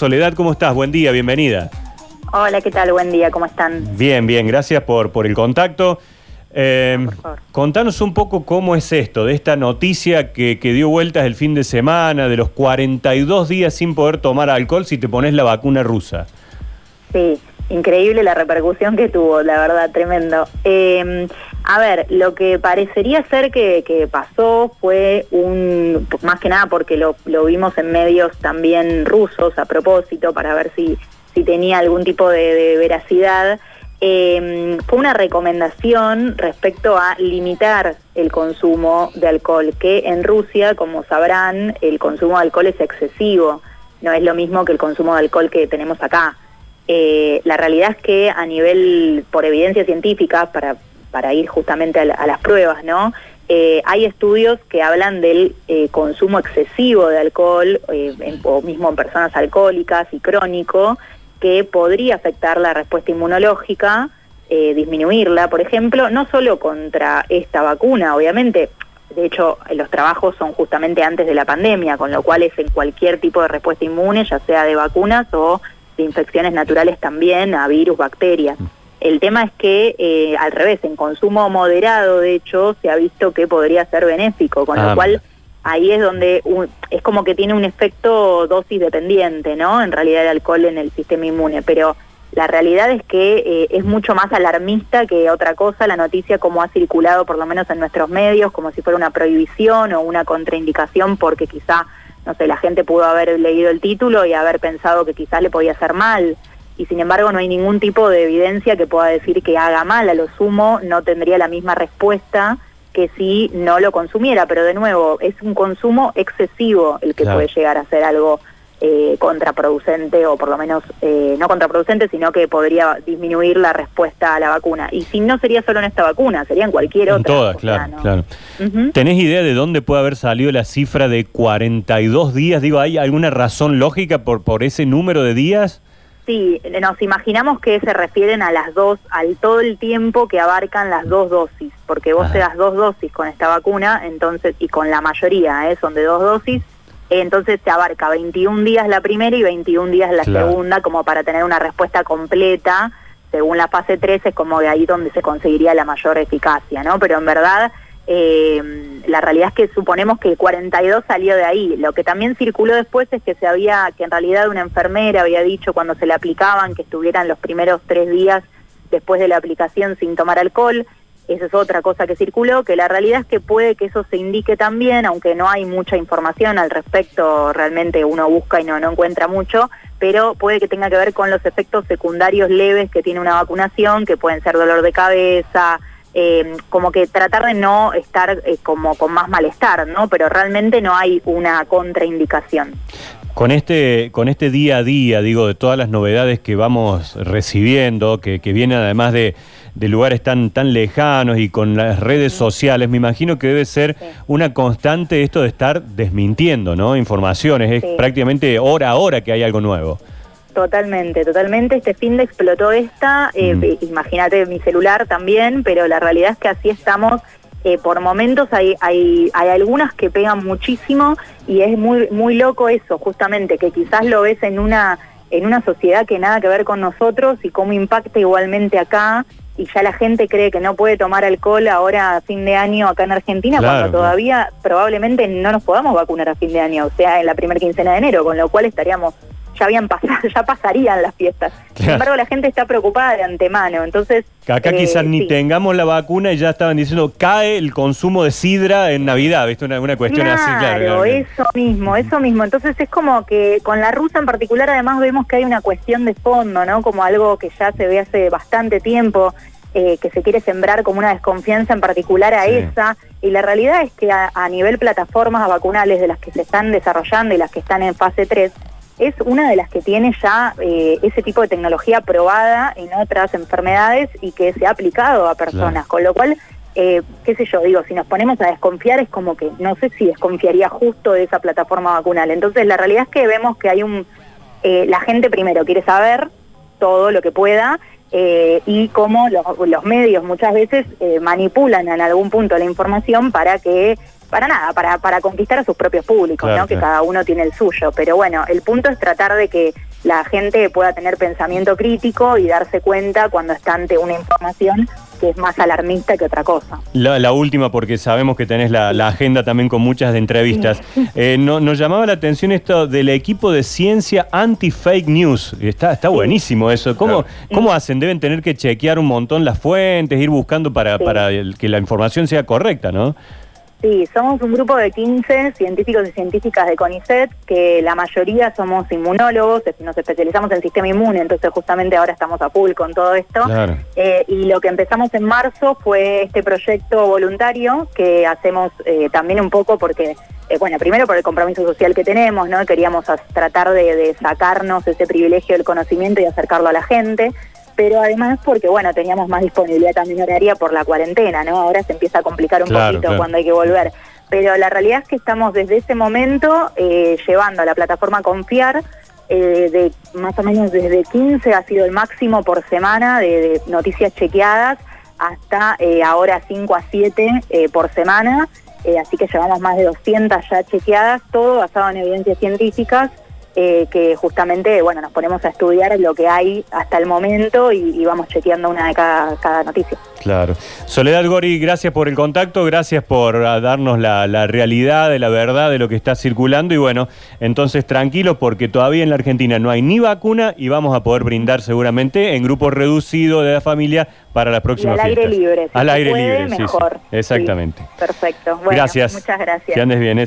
Soledad, ¿cómo estás? Buen día, bienvenida. Hola, ¿qué tal? Buen día, ¿cómo están? Bien, bien, gracias por, por el contacto. Eh, contanos un poco cómo es esto, de esta noticia que, que, dio vueltas el fin de semana, de los 42 días sin poder tomar alcohol si te pones la vacuna rusa. Sí, increíble la repercusión que tuvo, la verdad, tremendo. Eh, a ver, lo que parecería ser que, que, pasó fue un, más que nada porque lo, vimos en medios también rusos a propósito, para ver si, si tenía algún tipo de, veracidad, eh, fue una recomendación respecto a limitar el consumo de alcohol, que en Rusia, como sabrán, el consumo de alcohol es excesivo, no es lo mismo que el consumo de alcohol que tenemos acá. Eh, la realidad es que a nivel, por evidencia científica, para, para ir justamente a, la, a las pruebas, ¿no? Eh, hay estudios que hablan del eh, consumo excesivo de alcohol, eh, o mismo en personas alcohólicas y crónico, que podría afectar la respuesta inmunológica, disminuirla, por ejemplo, no solo contra esta vacuna, obviamente, de hecho los trabajos son justamente antes de la pandemia, con lo cual es en cualquier tipo de respuesta inmune, ya sea de vacunas o de infecciones naturales también, a virus, bacterias. El tema es que, eh, al revés, en consumo moderado, de hecho, se ha visto que podría ser benéfico, con ah, lo cual ahí es donde un, es como que tiene un efecto dosis dependiente, ¿no? En realidad el alcohol en el sistema inmune, pero la realidad es que eh, es mucho más alarmista que otra cosa la noticia como ha circulado por lo menos en nuestros medios, como si fuera una prohibición o una contraindicación porque quizá, no sé, la gente pudo haber leído el título y haber pensado que quizás le podía hacer mal. Y sin embargo no hay ningún tipo de evidencia que pueda decir que haga mal, a lo sumo no tendría la misma respuesta que si no lo consumiera, pero de nuevo, es un consumo excesivo el que claro. puede llegar a ser algo eh, contraproducente o por lo menos eh, no contraproducente, sino que podría disminuir la respuesta a la vacuna. Y si no sería solo en esta vacuna, sería en cualquier en otra. Todas, claro, ¿no? claro. Uh -huh. ¿Tenés idea de dónde puede haber salido la cifra de 42 días? Digo, ¿hay alguna razón lógica por, por ese número de días? Sí, nos imaginamos que se refieren a las dos, al todo el tiempo que abarcan las dos dosis, porque vos Ajá. te das dos dosis con esta vacuna, entonces, y con la mayoría, ¿eh? son de dos dosis, entonces se abarca 21 días la primera y 21 días la claro. segunda, como para tener una respuesta completa, según la fase 3 es como de ahí donde se conseguiría la mayor eficacia, ¿no? Pero en verdad eh, la realidad es que suponemos que 42 salió de ahí. Lo que también circuló después es que se había, que en realidad una enfermera había dicho cuando se le aplicaban que estuvieran los primeros tres días después de la aplicación sin tomar alcohol. Esa es otra cosa que circuló, que la realidad es que puede que eso se indique también, aunque no hay mucha información al respecto, realmente uno busca y no, no encuentra mucho, pero puede que tenga que ver con los efectos secundarios leves que tiene una vacunación, que pueden ser dolor de cabeza, eh, como que tratar de no estar eh, como con más malestar, ¿no? Pero realmente no hay una contraindicación. Con este, con este día a día, digo, de todas las novedades que vamos recibiendo, que, que vienen además de, de, lugares tan, tan lejanos y con las redes sociales, me imagino que debe ser sí. una constante esto de estar desmintiendo, ¿no? Informaciones, es sí. prácticamente hora a hora que hay algo nuevo. Totalmente, totalmente. Este fin de explotó esta, eh, mm. imagínate mi celular también, pero la realidad es que así estamos. Eh, por momentos hay, hay, hay algunas que pegan muchísimo y es muy, muy loco eso, justamente, que quizás lo ves en una, en una sociedad que nada que ver con nosotros y cómo impacta igualmente acá y ya la gente cree que no puede tomar alcohol ahora a fin de año acá en Argentina, claro, cuando todavía claro. probablemente no nos podamos vacunar a fin de año, o sea, en la primera quincena de enero, con lo cual estaríamos ya habían pasado, ya pasarían las fiestas. Claro. Sin embargo, la gente está preocupada de antemano, entonces... Acá eh, quizás ni sí. tengamos la vacuna y ya estaban diciendo, cae el consumo de sidra en Navidad, ¿viste? Una, una cuestión claro, así, claro, claro. eso mismo, eso mismo. Entonces es como que con la rusa en particular además vemos que hay una cuestión de fondo, ¿no? Como algo que ya se ve hace bastante tiempo, eh, que se quiere sembrar como una desconfianza en particular a sí. esa, y la realidad es que a, a nivel plataformas vacunales de las que se están desarrollando y las que están en fase 3, es una de las que tiene ya eh, ese tipo de tecnología probada en otras enfermedades y que se ha aplicado a personas, claro. con lo cual, eh, qué sé yo, digo, si nos ponemos a desconfiar es como que no sé si desconfiaría justo de esa plataforma vacunal. Entonces, la realidad es que vemos que hay un... Eh, la gente primero quiere saber todo lo que pueda eh, y cómo los, los, medios muchas veces manipulan en algún punto la información para que para nada, para, para conquistar a sus propios públicos, Claro, ¿no? Que cada uno tiene el suyo. Pero bueno, el punto es tratar de que la gente pueda tener pensamiento crítico y darse cuenta cuando está ante una información que es más alarmista que otra cosa. La, la última, porque sabemos que tenés la, la agenda también con muchas de entrevistas. Eh, no- nos llamaba la atención esto del equipo de ciencia anti-fake news. Está, está buenísimo eso. ¿Cómo, ¿Cómo hacen? Deben tener que chequear un montón las fuentes, ir buscando para, Sí. para el- que la información sea correcta, ¿no? Sí, somos un grupo de 15 científicos y científicas de CONICET, que la mayoría somos inmunólogos, nos especializamos en sistema inmune, entonces justamente ahora estamos a full con todo esto. Claro. Eh, y lo que empezamos en marzo fue este proyecto voluntario que hacemos eh, también un poco porque, eh, bueno, primero por el compromiso social que tenemos, ¿no? Queríamos tratar de, de sacarnos ese privilegio del conocimiento y acercarlo a la gente, pero además porque, bueno, teníamos más disponibilidad también horaria por la cuarentena, ¿no? Ahora se empieza a complicar un Claro, poquito claro. cuando hay que volver. Pero la realidad es que estamos desde ese momento eh, llevando a la plataforma Confiar eh, de más o menos desde 15 ha sido el máximo por semana de, de noticias chequeadas hasta eh, ahora 5 a 7 eh, por semana, así que llevamos más de 200 ya chequeadas, todo basado en evidencias científicas. Eh, que justamente bueno nos ponemos a estudiar lo que hay hasta el momento y, y vamos chequeando una de cada, cada noticia. Claro. Soledad Gori, gracias por el contacto, gracias por ah, darnos la, la realidad de la verdad de lo que está circulando y bueno, entonces tranquilo porque todavía en la Argentina no hay ni vacuna y vamos a poder brindar seguramente en grupo reducido de la familia para las Y próximas al aire libre, si Al aire puede, libre, sí, sí. mejor. Exactamente. Sí, perfecto. Bueno, gracias. Muchas gracias. Que andes bien.